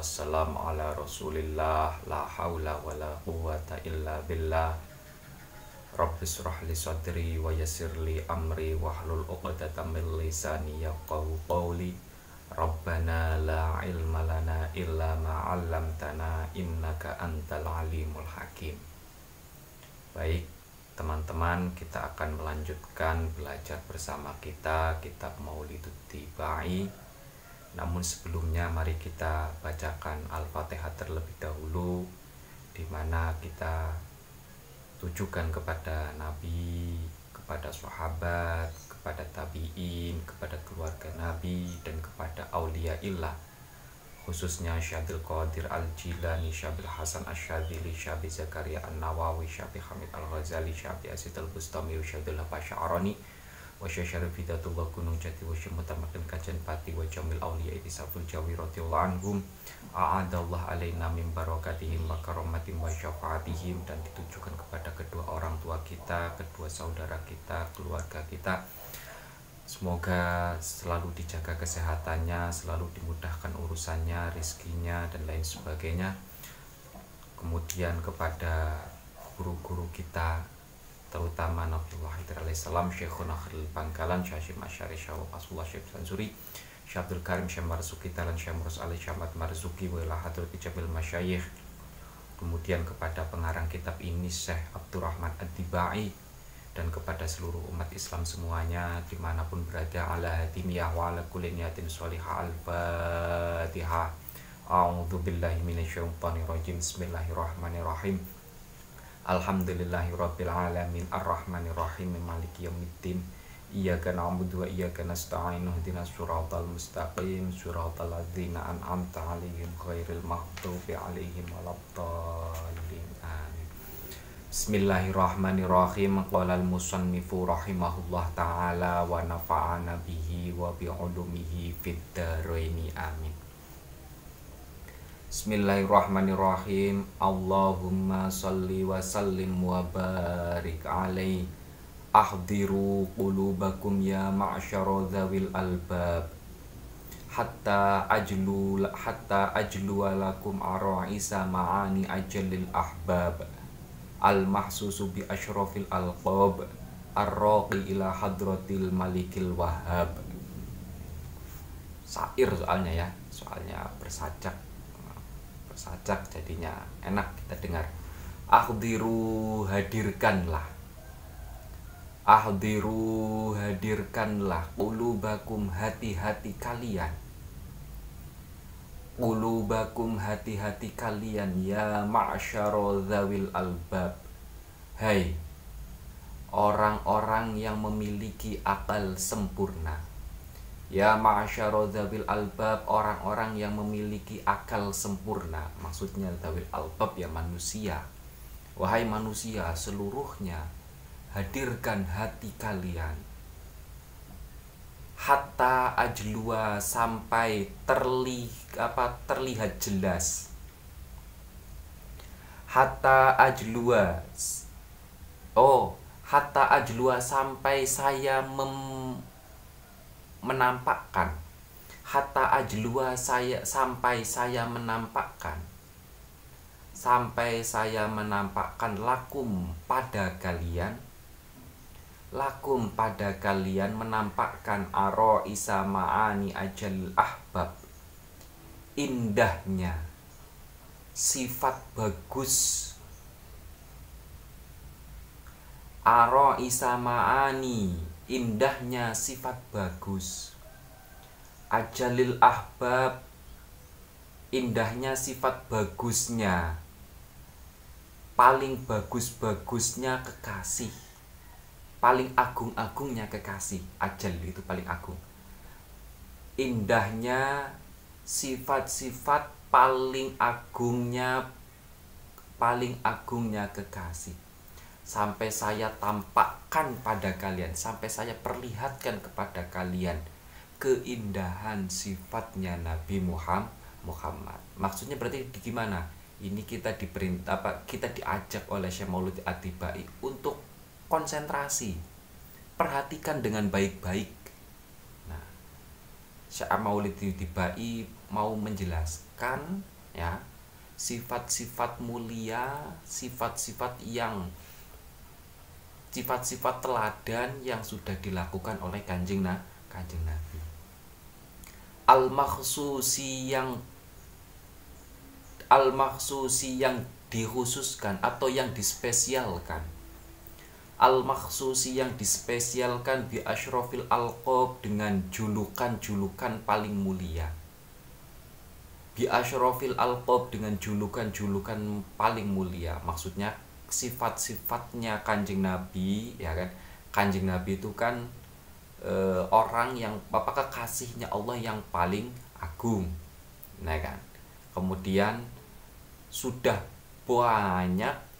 wassalamu ala rasulillah la hawla wa la quwata illa billah. Rabbi surah li sadri wa yasir li amri wahlul uqdatan min lisani yaqawu qawli. Rabbana la ilma lana illa ma 'allamtana innaka antal alimul hakim. Baik teman-teman kita akan melanjutkan belajar bersama kita kitab Maulidut Tibai namun sebelumnya mari kita bacakan Al-Fatihah terlebih dahulu di mana kita tujukan kepada Nabi, kepada sahabat, kepada tabi'in, kepada keluarga Nabi dan kepada aulia illah khususnya Syabdul Qadir Al-Jilani, Syabil Hasan Asyadili, Syabi Zakaria An-Nawawi, Syabi Hamid Al-Ghazali, Syabi Asid Al-Bustami, Syabil Sya'arani, wa syarif hidatullah gunung jati wa syamutamakin kajian pati wa jamil awliya itisaful jawi radiyallahu anhum. A'adallah alaina min barakatihim wa karomatim wa syafaatihim. Dan ditujukan kepada kedua orang tua kita kedua saudara kita keluarga kita. Semoga selalu dijaga kesehatannya, selalu dimudahkan urusannya, rizkinya, dan lain sebagainya. Kemudian kepada guru-guru kita, terutama Nabiullah Hidir alaihissalam Syekhuna Khalil Bangkalan Syahim Asyari Syawab Asulullah Syekh Sansuri Syekh Abdul Karim Syekh Marzuki Talan Syekh Murus Ali Syahmat Marzuki Wilahatul Kijabil Masyayikh. Kemudian kepada pengarang kitab ini Syekh Abdurrahman Ad-Dibai dan kepada seluruh umat Islam semuanya di mana pun berada ala hatimiyah wa ala niyatin sholihah al-fatihah. Billahi Bismillahirrahmanirrahim Alhamdulillahirabbil alamin arrahmanir rahim maliki yaumiddin Iyyaka na'budu wa iyyaka nasta'in ihdinas siratal mustaqim siratal ladzina an'amta 'alaihim ghairil maghdubi 'alaihim waladdallin amin. Bismillahirrahmanirrahim qala al-musannifu rahimahullah taala wa nafa'ana bihi wa bi 'ulumihi fid dharain amin Bismillahirrahmanirrahim. Allahumma salli wa sallim wa barik alaih Ahdiru qulubakum ya ma'asyara dhawil albab. Hatta ajlu hatta ajlu lakum ara'isa ma'ani ajalil ahbab. Al-mahsusu bi asyrafil alqab. Ar-raqi ila hadratil malikil wahhab. Sair soalnya ya Soalnya bersajak sajak jadinya enak kita dengar. Ahdiru hadirkanlah. Ahdiru hadirkanlah ulubakum hati-hati kalian. Ulubakum hati-hati kalian ya ma'syaro zawil albab. Hai orang-orang yang memiliki akal sempurna Ya ma'asyara dawil albab Orang-orang yang memiliki akal sempurna. Maksudnya dawil albab ya manusia. Wahai manusia seluruhnya Hadirkan hati kalian. Hatta ajlua sampai terli, apa, terlihat jelas. Hatta ajlua Oh Hatta ajlua sampai saya mem menampakkan. Hatta ajlua saya sampai saya menampakkan. Sampai saya menampakkan lakum pada kalian. Lakum pada kalian menampakkan aro isa ma'ani ajal ahbab. Indahnya sifat bagus. Aro isa ma'ani indahnya sifat bagus ajalil ahbab indahnya sifat bagusnya. Paling bagus-bagusnya kekasih. Paling agung-agungnya kekasih. Ajal itu paling agung. Indahnya sifat-sifat paling agungnya paling agungnya kekasih. Sampai saya tampakkan pada kalian, sampai saya perlihatkan kepada kalian keindahan sifatnya Nabi Muhammad. Maksudnya berarti gimana? Ini kita diperintah apa? Kita diajak oleh Syekh Maulud Atibai untuk konsentrasi perhatikan dengan baik-baik nah Syekh Maulid Tibai mau menjelaskan ya sifat-sifat mulia sifat-sifat yang sifat-sifat teladan yang sudah dilakukan oleh kanjeng nah kanjeng Nabi al makhsusi yang al makhsusi yang dikhususkan atau yang dispesialkan. Al makhsusi yang dispesialkan bi asyrafil alqob dengan julukan-julukan paling mulia. Bi asyrafil alqob dengan julukan-julukan paling mulia. Maksudnya sifat-sifatnya kanjeng nabi ya kan? Kanjeng nabi itu kan e, orang yang apakah kasihnya Allah yang paling agung nah kan kemudian sudah banyak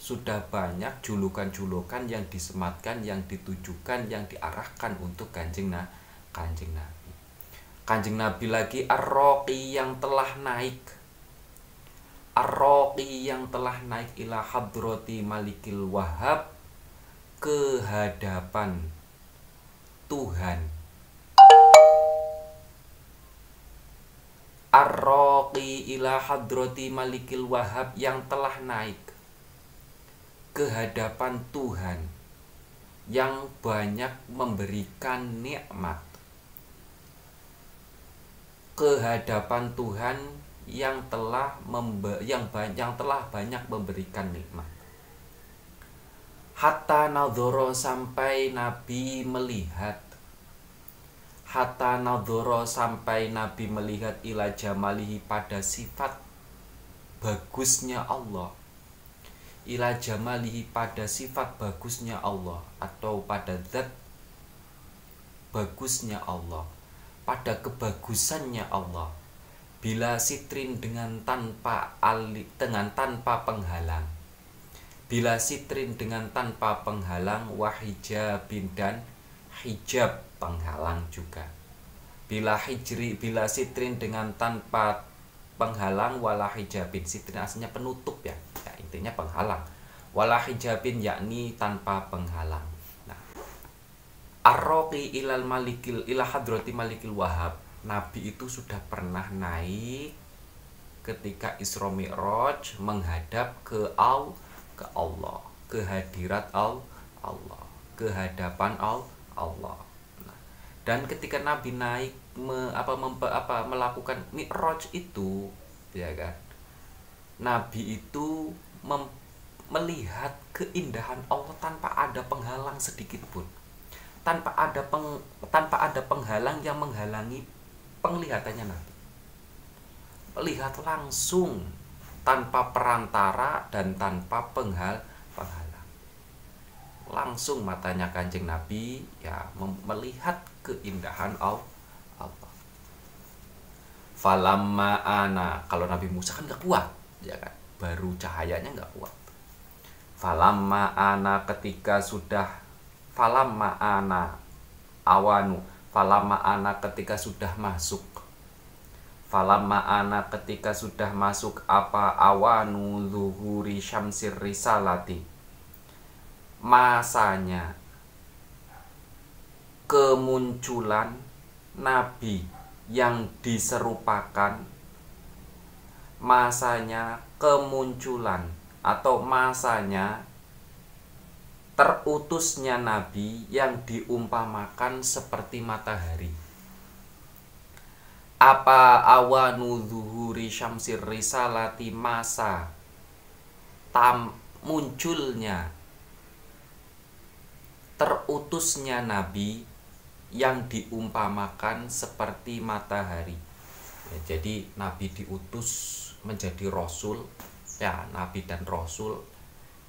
sudah banyak julukan-julukan yang disematkan, yang ditujukan, yang diarahkan untuk kanjeng na kanjeng Nabi. Kanjeng Nabi lagi ar yang telah naik. ar yang telah naik ila hadrati malikil wahab ke hadapan Tuhan. ar ila hadrati malikil wahab yang telah naik kehadapan Tuhan yang banyak memberikan nikmat kehadapan Tuhan yang telah membe yang yang telah banyak memberikan nikmat hatta nadhoro sampai nabi melihat. Hatta nadhoro sampai nabi melihat ila jamalihi pada sifat bagusnya Allah. Ila jamalihi pada sifat bagusnya Allah atau pada zat bagusnya Allah pada kebagusannya Allah. Bila sitrin dengan tanpa ali, dengan tanpa penghalang bila sitrin dengan tanpa penghalang wahijabin dan hijab penghalang juga. Bila hijri bila sitrin dengan tanpa penghalang wala hijabin sitrin aslinya penutup ya artinya penghalang. Wala hijabin yakni tanpa penghalang. Nah ilal malikil ila hadrati malikil wahab. Nabi itu sudah pernah naik ketika Isra Mi'raj menghadap ke al ke Allah. Ke hadirat al Allah. Ke hadapan al Allah. Nah, dan ketika nabi naik me, apa, mempe, apa melakukan Mi'raj itu ya kan Nabi itu melihat keindahan Allah tanpa ada penghalang sedikit pun. Tanpa ada peng, tanpa ada penghalang yang menghalangi penglihatannya Nabi. Melihat langsung tanpa perantara dan tanpa penghal penghalang. Langsung matanya kanjeng Nabi ya melihat keindahan Allah. Falamma ana kalau Nabi Musa kan gak kuat ya kan? Baru cahayanya nggak kuat. Falamma ana ketika sudah falamma ana awanu falamma ana ketika sudah masuk falamma ana ketika sudah masuk apa awanu zuhuri syamsir risalati? Masanya kemunculan nabi yang diserupakan masanya kemunculan atau masanya terutusnya nabi yang diumpamakan seperti matahari apa awanu zuhuri syamsir risalati masa? Tam munculnya terutusnya nabi yang diumpamakan seperti matahari. Ya, jadi nabi diutus menjadi rasul. Ya nabi dan rasul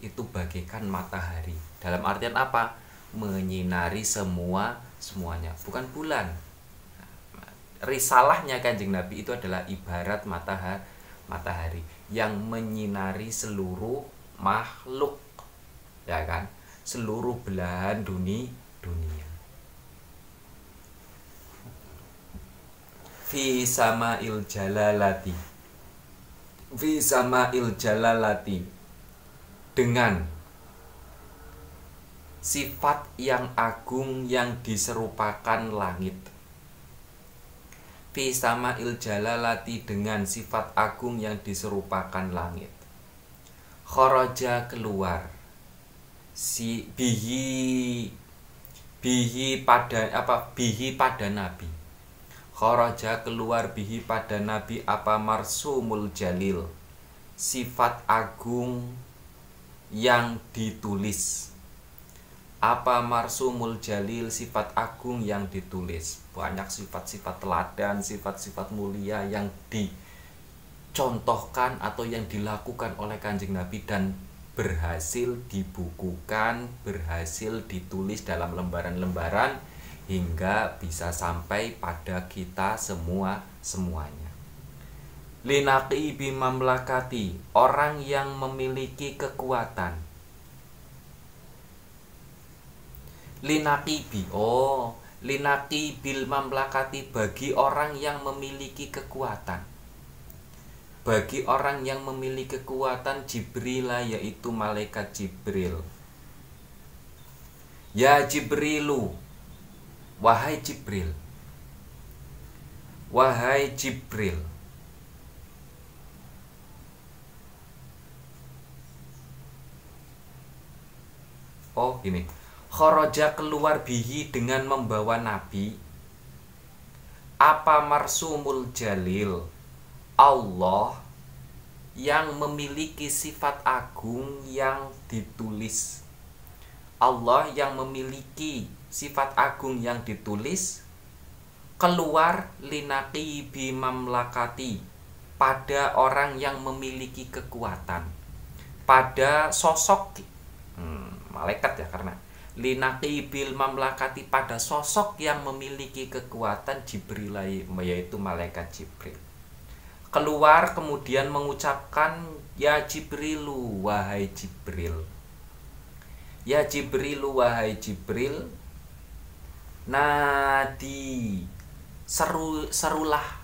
itu bagaikan matahari. Dalam artian apa? Menyinari semua semuanya. Bukan bulan risalahnya kanjeng nabi itu adalah ibarat matahari matahari yang menyinari seluruh makhluk ya kan? Seluruh belahan dunia dunia. Fi il jalalati. Fi il jalalati. Dengan sifat yang agung yang diserupakan langit fi sama jalalati dengan sifat agung yang diserupakan langit. Kharaja keluar. Si bihi bihi pada apa bihi pada nabi. Kharaja keluar bihi pada nabi apa marsumul jalil. Sifat agung yang ditulis apa marsumul jalil sifat agung yang ditulis? Banyak sifat-sifat teladan sifat-sifat mulia yang dicontohkan atau yang dilakukan oleh kanjeng nabi dan berhasil dibukukan berhasil ditulis dalam lembaran-lembaran hingga bisa sampai pada kita semua semuanya. Linaki bimamlakati orang yang memiliki kekuatan linakibi oh linaki bil mamlakati bagi orang yang memiliki kekuatan. Bagi orang yang memiliki kekuatan Jibril yaitu malaikat Jibril. Ya Jibrilu wahai Jibril. Wahai Jibril. Oh ini khoroja keluar bihi dengan membawa nabi. Apa marsumul jalil? Allah yang memiliki sifat agung yang ditulis. Allah yang memiliki sifat agung yang ditulis. Keluar linaki bimamlakati pada orang yang memiliki kekuatan. Pada sosok hmm, malaikat ya karena linaki bil mamlakati pada sosok yang memiliki kekuatan Jibril yaitu malaikat Jibril. Keluar kemudian mengucapkan ya Jibrilu wahai Jibril. Ya Jibrilu wahai Jibril. Nadi seru serulah.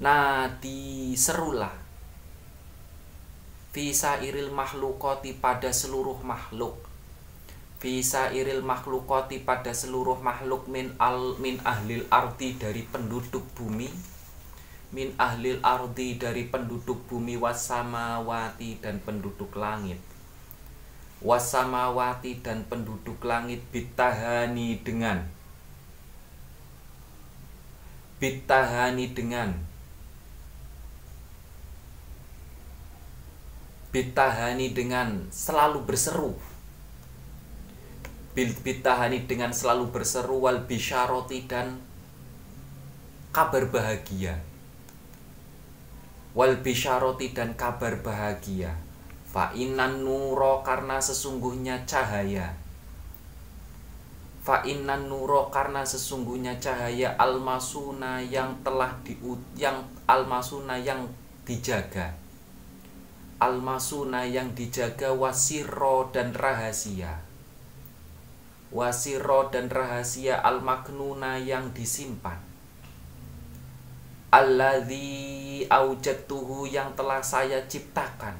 Nadi serulah. Visa iril makhlukoti pada seluruh makhluk bisa iril makhlukoti pada seluruh makhluk min al min ahlil arti dari penduduk bumi. Min ahlil arti dari penduduk bumi wasamawati dan penduduk langit. Wasamawati dan penduduk langit bitahani dengan. Bitahani dengan. Bitahani dengan selalu berseru bil bitahani dengan selalu berseru wal bisyaroti dan kabar bahagia. Wal bisyaroti dan kabar bahagia. Fa inan nuro karena sesungguhnya cahaya. Fa inan nuro karena sesungguhnya cahaya. Almasuna yang telah di yang almasuna yang dijaga. Almasuna yang dijaga wasiro dan rahasia wasiro dan rahasia al-maknuna yang disimpan. Alladhi aujatuhu yang telah saya ciptakan.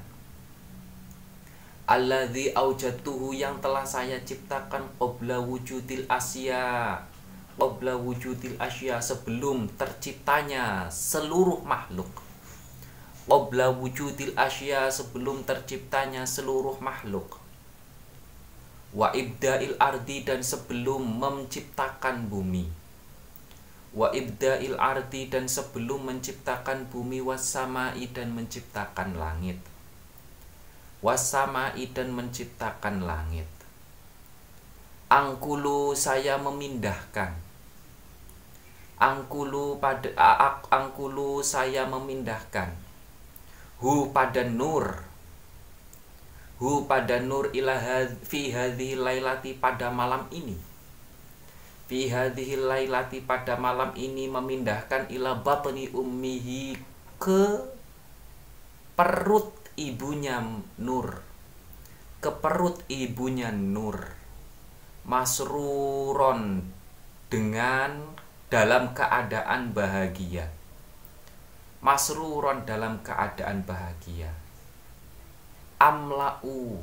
Alladhi aujatuhu yang telah saya ciptakan Qobla wujudil asya. Qobla wujudil asya sebelum terciptanya seluruh makhluk. Qobla wujudil asya sebelum terciptanya seluruh makhluk wa ibda'il ardi dan sebelum menciptakan bumi. Wa ibda'il ardi dan sebelum menciptakan bumi wasamai dan menciptakan langit. Wasamai dan menciptakan langit. Angkulu saya memindahkan. Angkulu pada angkulu saya memindahkan. Hu pada nur hu pada nur ilaha fi hadhi lailati pada malam ini. Fi hadhihi lailati pada malam ini memindahkan ila batni ummihi ke perut ibunya Nur. Ke perut ibunya Nur. Masruron dengan dalam keadaan bahagia. Masruron dalam keadaan bahagia amlau.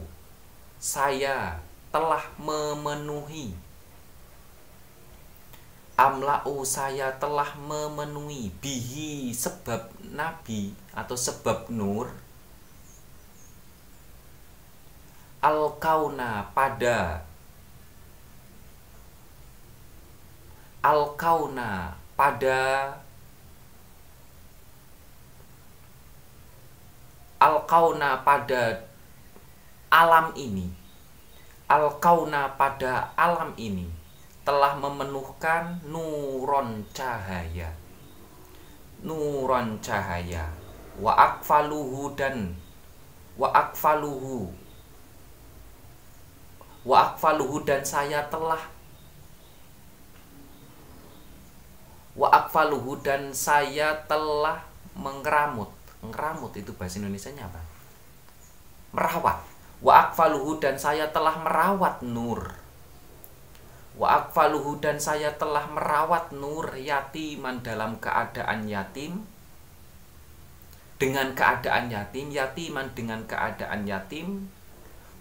Saya telah memenuhi. Amla'u saya telah memenuhi. Bihi sebab nabi atau sebab nur. Al kauna pada. Al kauna pada al kauna pada alam ini al kauna pada alam ini telah memenuhkan nuron cahaya. Nuron cahaya. Wa akfaluhu dan wa akfaluhu. Wa akfaluhu dan saya telah wa akfaluhu dan saya telah mengeramut mengeramut itu bahasa Indonesia nya apa? Merawat. Wa akfaluhu dan saya telah merawat nur. Wa akfaluhu dan saya telah merawat Nur yatiman dalam keadaan yatim. Dengan keadaan yatim yatiman dengan keadaan yatim.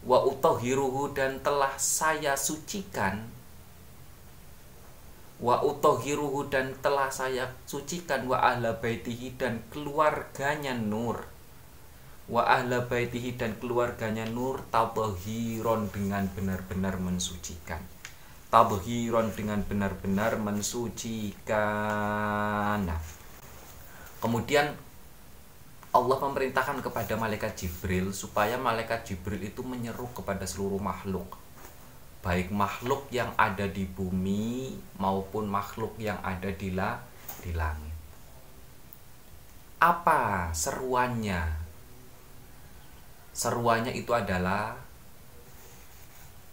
Wa utohiruhu dan telah saya sucikan wa utohiruhu dan telah saya sucikan wa ahla baitihi dan keluarganya nur wa ahla baitihi dan keluarganya nur tabahiron dengan benar-benar mensucikan tabhiron dengan benar-benar mensucikan. Nah, kemudian Allah memerintahkan kepada malaikat Jibril supaya malaikat Jibril itu menyeru kepada seluruh makhluk. Baik makhluk yang ada di bumi maupun makhluk yang ada di la di langit. Apa seruannya? Seruannya itu adalah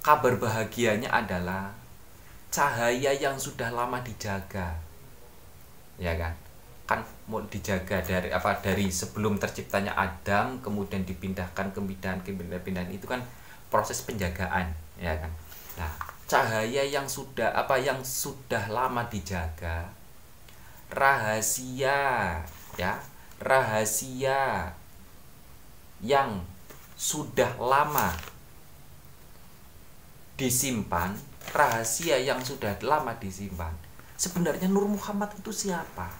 kabar bahagianya adalah cahaya yang sudah lama dijaga ya kan kan mau dijaga dari apa dari sebelum terciptanya Adam kemudian dipindahkan ke pindahan ke pindahan itu kan proses penjagaan ya kan cahaya yang sudah apa yang sudah lama dijaga rahasia ya rahasia yang sudah lama disimpan rahasia yang sudah lama disimpan. Sebenarnya Nur Muhammad itu siapa?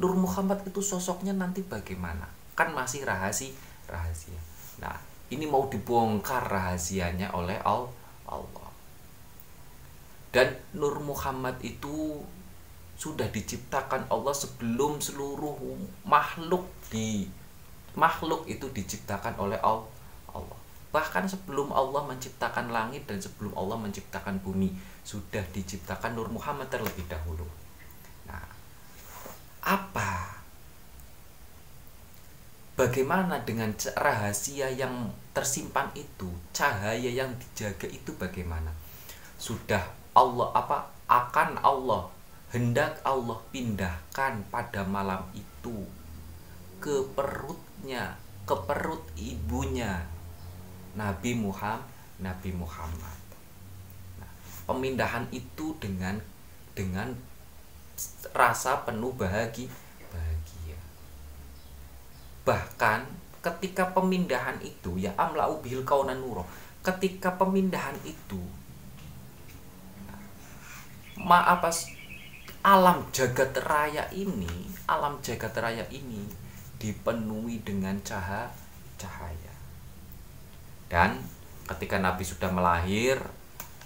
Nur Muhammad itu sosoknya nanti bagaimana? Kan masih rahasia, rahasia. Nah, ini mau dibongkar rahasianya oleh Allah. Dan Nur Muhammad itu sudah diciptakan Allah sebelum seluruh makhluk di makhluk itu diciptakan oleh Allah Bahkan sebelum Allah menciptakan langit dan sebelum Allah menciptakan bumi, sudah diciptakan Nur Muhammad terlebih dahulu. Nah, apa? Bagaimana dengan rahasia yang tersimpan itu, cahaya yang dijaga itu bagaimana? Sudah Allah apa akan Allah hendak Allah pindahkan pada malam itu ke perutnya, ke perut ibunya Nabi Muhammad Nabi Muhammad. Nah, pemindahan itu dengan dengan rasa penuh bahagia bahagia. Bahkan ketika pemindahan itu ya amla kaunan nuro ketika pemindahan itu maaf alam jagat raya ini alam jagat raya ini dipenuhi dengan cahaya cahaya. Dan ketika Nabi sudah melahir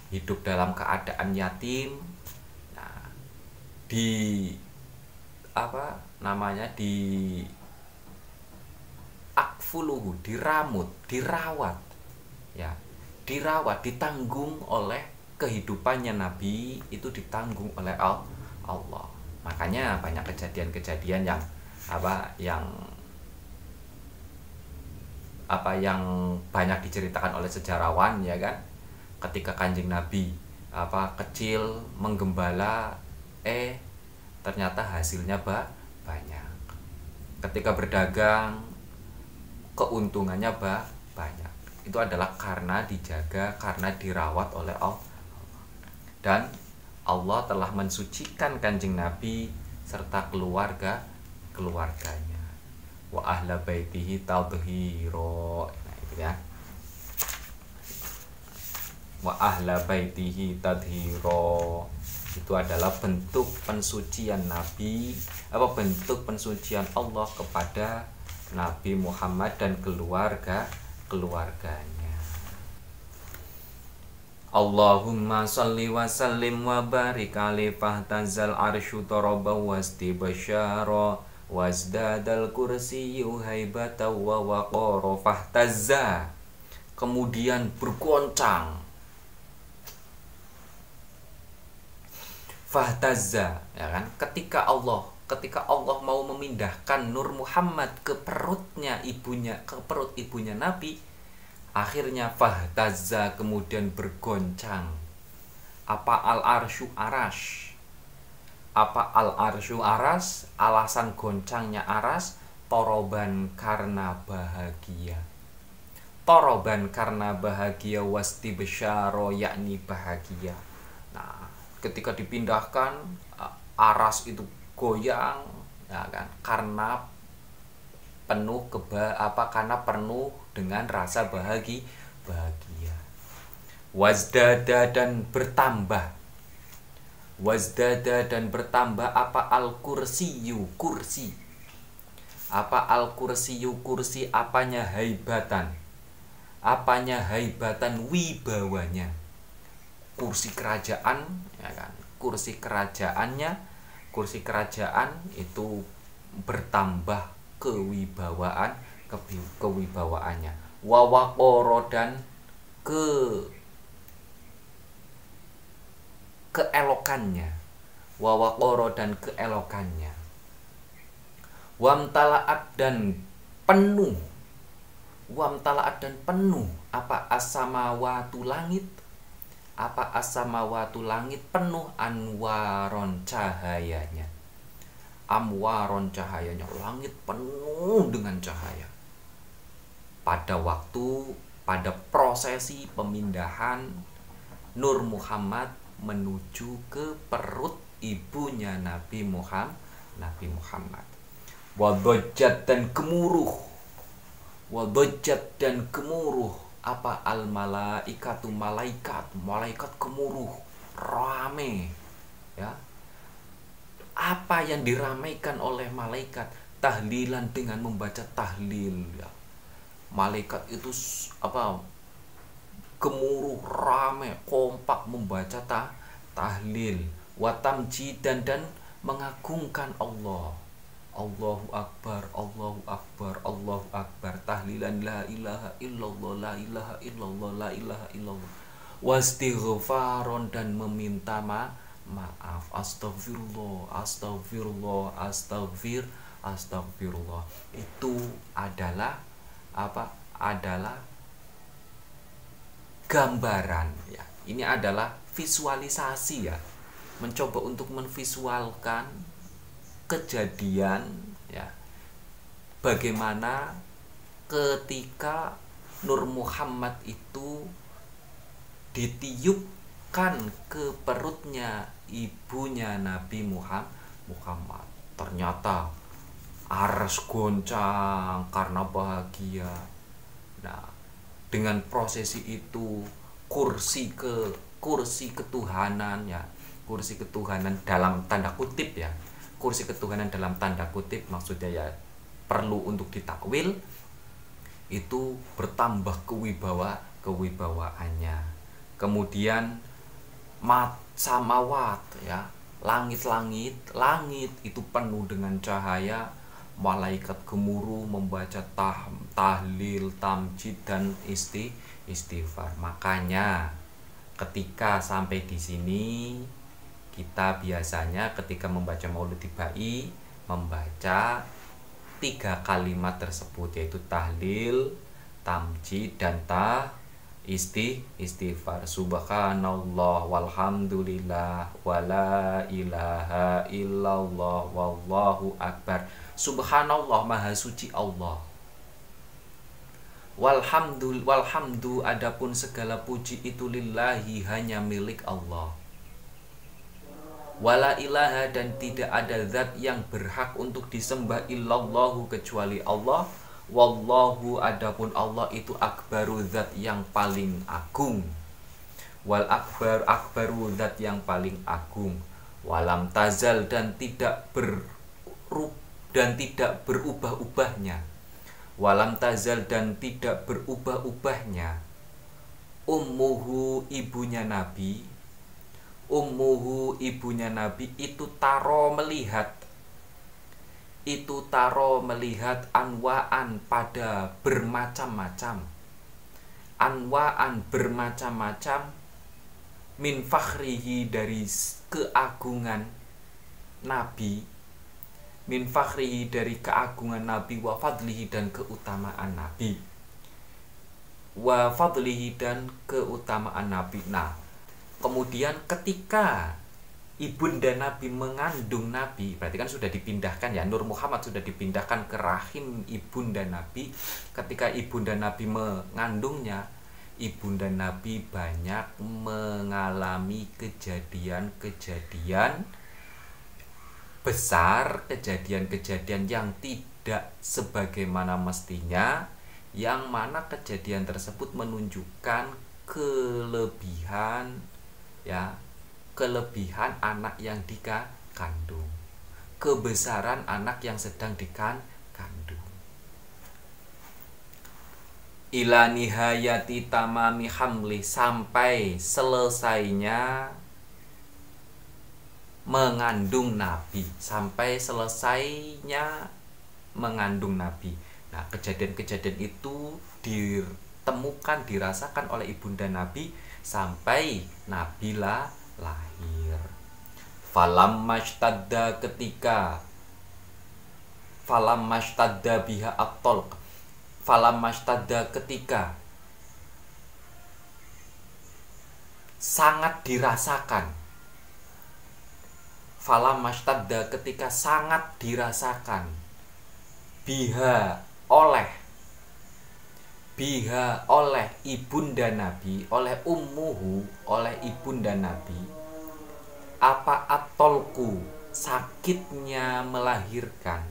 hidup dalam keadaan yatim nah, di apa namanya di akfuluhu diramut dirawat ya dirawat ditanggung oleh kehidupannya Nabi itu ditanggung oleh Allah. Makanya banyak kejadian-kejadian yang apa yang apa yang banyak diceritakan oleh sejarawan ya kan? Ketika kanjeng nabi apa kecil menggembala eh ternyata hasilnya ba banyak. Ketika berdagang keuntungannya ba banyak. Itu adalah karena dijaga karena dirawat oleh Allah dan Allah telah mensucikan kanjeng nabi serta keluarga keluarganya. Wa ahla baitihi tadhiro nah itu ya. Wa ahla baitihi tadhiro itu adalah bentuk pensucian Nabi apa bentuk pensucian Allah kepada Nabi Muhammad dan keluarga keluarganya Allahumma salli wa sallim wa barik alaihi fahtazal arsyu taraba wastibasyara wazdadal kursiyyu haibata wa waqara fahtazza. Kemudian bergoncang. Fahtazza ya kan? Ketika Allah ketika Allah mau memindahkan Nur Muhammad ke perutnya ibunya ke perut ibunya Nabi akhirnya fahtazza kemudian bergoncang. Apa al arsyu arash apa al arsyu aras? Alasan goncangnya aras toroban karena bahagia. Toroban karena bahagia wasti besyaro yakni bahagia. Nah ketika dipindahkan aras itu goyang ya kan? Karena penuh keba apa? Karena penuh dengan rasa bahagia bahagia. Wazdada dan bertambah. Wazdada dan bertambah apa al kursiyu kursi. Apa al kursiyu kursi apanya haibatan? Apanya haibatan wibawanya? Kursi kerajaan ya kan? Kursi kerajaannya kursi kerajaan itu bertambah kewibawaan kewibawaannya. Wawakoro dan ke keelokannya. Wawakoro dan keelokannya. Wamtalaat dan penuh. Wamtalaat dan penuh. Apa asamawatu langit? Apa asamawatu langit penuh anwaron cahayanya? Amwaron cahayanya. Langit penuh dengan cahaya pada waktu pada prosesi pemindahan Nur Muhammad menuju ke perut ibunya Nabi Muhammad Nabi Muhammad. Wadojat dan gemuruh. Wadojat dan gemuruh. Apa al malaikatu malaikat? Malaikat kemuruh rame ya. Apa yang diramaikan oleh malaikat? Tahlilan dengan membaca tahlil ya malaikat itu apa gemuruh rame kompak membaca tah, tahlil watamjidan dan mengagungkan Allah. Allahu Akbar, Allahu Akbar, Allahu Akbar. Tahlilan la ilaha illallah, la ilaha illallah, la ilaha illallah. Wastighfaron dan meminta ma maaf. Astagfirullah, astagfirullah, astagfir, astagfirullah itu adalah apa? adalah gambaran ya. Ini adalah visualisasi ya. Mencoba untuk menvisualkan kejadian ya bagaimana ketika Nur Muhammad itu ditiupkan ke perutnya ibunya Nabi Muhammad Muhammad ternyata aras goncang karena bahagia. Nah dengan prosesi itu kursi ke kursi ketuhanan ya kursi ketuhanan dalam tanda kutip ya. Kursi ketuhanan dalam tanda kutip maksudnya ya perlu untuk ditakwil itu bertambah kewibawa kewibawaannya. Kemudian mat samawat ya langit-langit langit itu penuh dengan cahaya malaikat gemuruh membaca tah, tahlil tamjid dan isti istighfar. Makanya ketika sampai di sini kita biasanya ketika membaca maulid tibai membaca tiga kalimat tersebut yaitu tahlil, tamjid dan tah isti istighfar. Subhanallah walhamdulillah wala ilaha illallah wallahu akbar subhanallah maha suci Allah. Walhamdul walhamdu adapun segala puji itu lillahi hanya milik Allah. Wala ilaha dan tidak ada zat yang berhak untuk disembah illallahu kecuali Allah. Wallahu adapun Allah itu akbaru zat yang paling agung. Wal akbar akbaru zat yang paling agung. Walam tazal dan tidak ber dan tidak berubah-ubahnya. Walam tazal dan tidak berubah-ubahnya. Ummuhu ibunya nabi. Ummuhu ibunya nabi itu taro melihat. Itu taro melihat anwaan pada bermacam-macam. Anwaan bermacam-macam min fakhrihi dari keagungan nabi min fakhrihi dari keagungan nabi wa fadlihi dan keutamaan nabi. Wa fadlihi dan keutamaan nabi. Nah kemudian ketika ibunda nabi mengandung nabi berarti kan sudah dipindahkan ya Nur Muhammad sudah dipindahkan ke rahim ibunda nabi. Ketika ibunda nabi mengandungnya ibunda Nabi banyak mengalami kejadian-kejadian besar, kejadian-kejadian yang tidak sebagaimana mestinya, yang mana kejadian tersebut menunjukkan kelebihan ya, kelebihan anak yang dikandung, kebesaran anak yang sedang dikandung. Ila nihayati tamami hamli sampai selesainya mengandung nabi. Sampai selesainya mengandung nabi. Nah kejadian-kejadian itu ditemukan dirasakan oleh ibunda nabi sampai nabila lahir. Falam mashtadda ketika falam mashtadda biha at falam mastada ketika sangat dirasakan falam mastada ketika sangat dirasakan. Biha oleh. Biha oleh ibunda nabi oleh ummuhu oleh ibunda nabi. Apa atolku sakitnya melahirkan?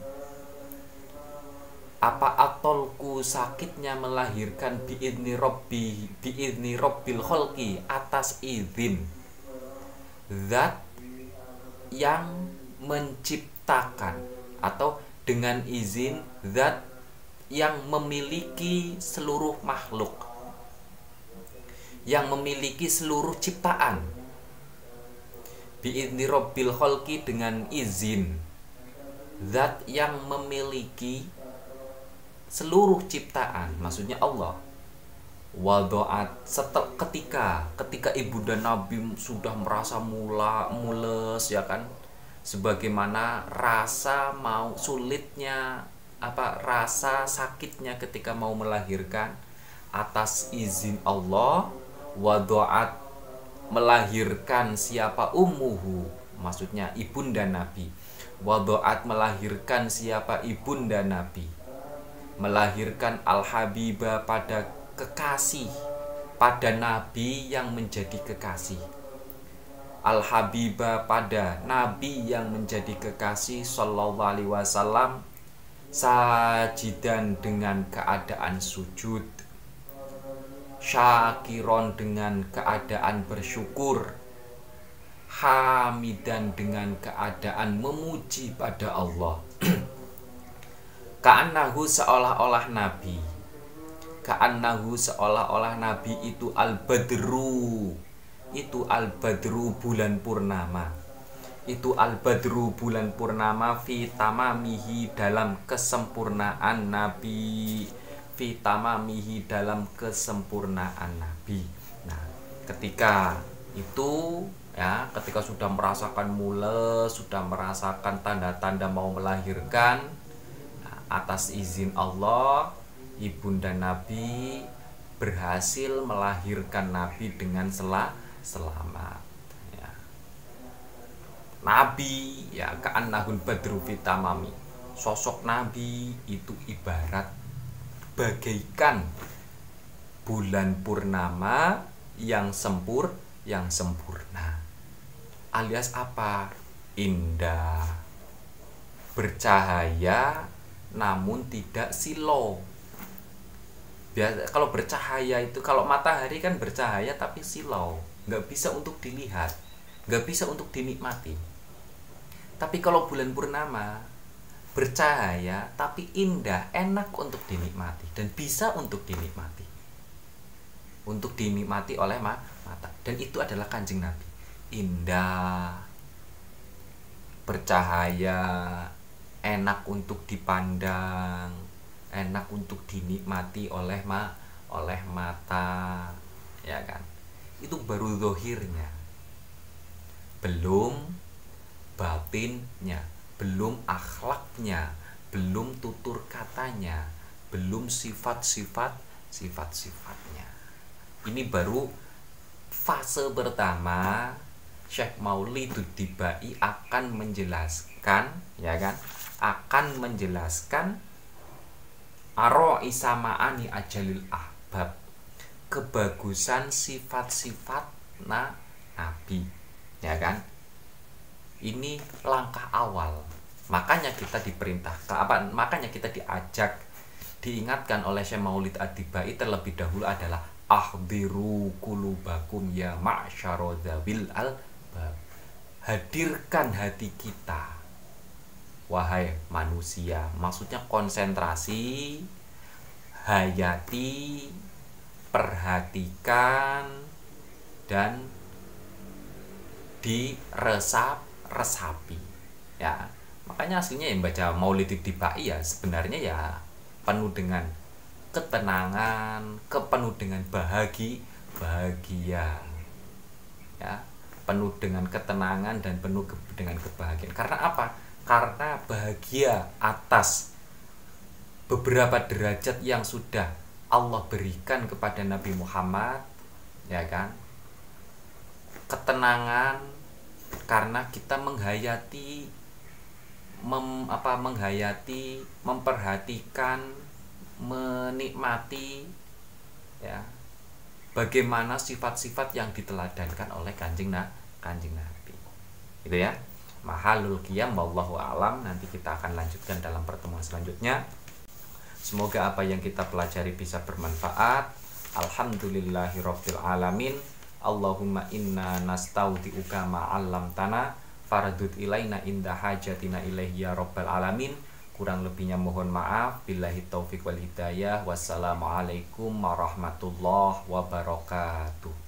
Apa atolku sakitnya melahirkan biidni robbi biidni robbil kholki atas izin? Zat yang menciptakan atau dengan izin zat yang memiliki seluruh makhluk yang memiliki seluruh ciptaan. Biidni robbil kholki dengan izin zat yang memiliki seluruh ciptaan maksudnya Allah wadoat. Setel ketika ketika ibunda Nabi sudah merasa mula mules ya kan? Sebagaimana rasa mau sulitnya apa rasa sakitnya ketika mau melahirkan atas izin Allah wadoat melahirkan siapa umuhu maksudnya ibunda Nabi. Wadoat melahirkan siapa ibunda Nabi? Melahirkan Al-Habibah pada kekasih pada nabi yang menjadi kekasih. Al-Habibah pada nabi yang menjadi kekasih sallallahu alaihi wasallam sajidan dengan keadaan sujud syakiron dengan keadaan bersyukur hamidan dengan keadaan memuji pada Allah. Ka'annahu seolah-olah nabi Ka'annahu seolah-olah nabi itu al-badru. Itu al-badru bulan purnama. Itu al-badru bulan purnama Fi tamamihi dalam kesempurnaan nabi. Fi tamamihi dalam kesempurnaan nabi. Nah ketika itu ya ketika sudah merasakan mules sudah merasakan tanda-tanda mau melahirkan atas izin Allah ibunda Nabi berhasil melahirkan Nabi dengan sel selamat. Ya. Nabi ya ka'annahul badru fitamami sosok Nabi itu ibarat bagaikan bulan purnama yang sempur yang sempurna. Alias apa? Indah bercahaya namun tidak silau biasa kalau bercahaya itu kalau matahari kan bercahaya tapi silau. Nggak bisa untuk dilihat. Nggak bisa untuk dinikmati. Tapi kalau bulan purnama bercahaya tapi indah enak untuk dinikmati dan bisa untuk dinikmati. Untuk dinikmati oleh mata. Dan itu adalah kanjeng nabi. Indah bercahaya enak untuk dipandang enak untuk dinikmati oleh ma oleh mata ya kan? Itu baru zohirnya belum batinnya belum akhlaknya, belum tutur katanya, belum sifat-sifat sifat-sifatnya. Ini baru fase pertama Syekh Mauliduddin akan menjelaskan ya kan? Akan menjelaskan aro isamaani ajalil ahbab kebagusan sifat-sifat na nabi ya kan? Ini langkah awal. Makanya kita diperintahkan apa makanya kita diajak diingatkan oleh Syekh Maulid Adibai terlebih dahulu adalah ahdiru kulubakum ya ma'syarodawil al hadirkan hati kita wahai manusia maksudnya konsentrasi hayati perhatikan dan diresap resapi ya makanya aslinya yang baca maulid di Bai ya sebenarnya ya penuh dengan ketenangan kepenuh dengan bahagi bahagia. Ya penuh dengan ketenangan dan penuh dengan kebahagiaan. Karena apa karena bahagia atas beberapa derajat yang sudah Allah berikan kepada Nabi Muhammad ya kan? Ketenangan karena kita menghayati mem, apa menghayati memperhatikan menikmati ya. Bagaimana sifat-sifat yang diteladankan oleh kanjeng na kanjeng nabi. Gitu ya mahalul qiyam wallahu alam. Nanti kita akan lanjutkan dalam pertemuan selanjutnya. Semoga apa yang kita pelajari bisa bermanfaat. Alhamdulillahirabbil alamin. Allahumma inna nastaudi'uka ma'allam tanah faradud ilaina indah hajatina ilaihi ya rabbal alamin. Kurang lebihnya mohon maaf. Billahi taufik wal hidayah. Wassalamualaikum warahmatullahi wabarakatuh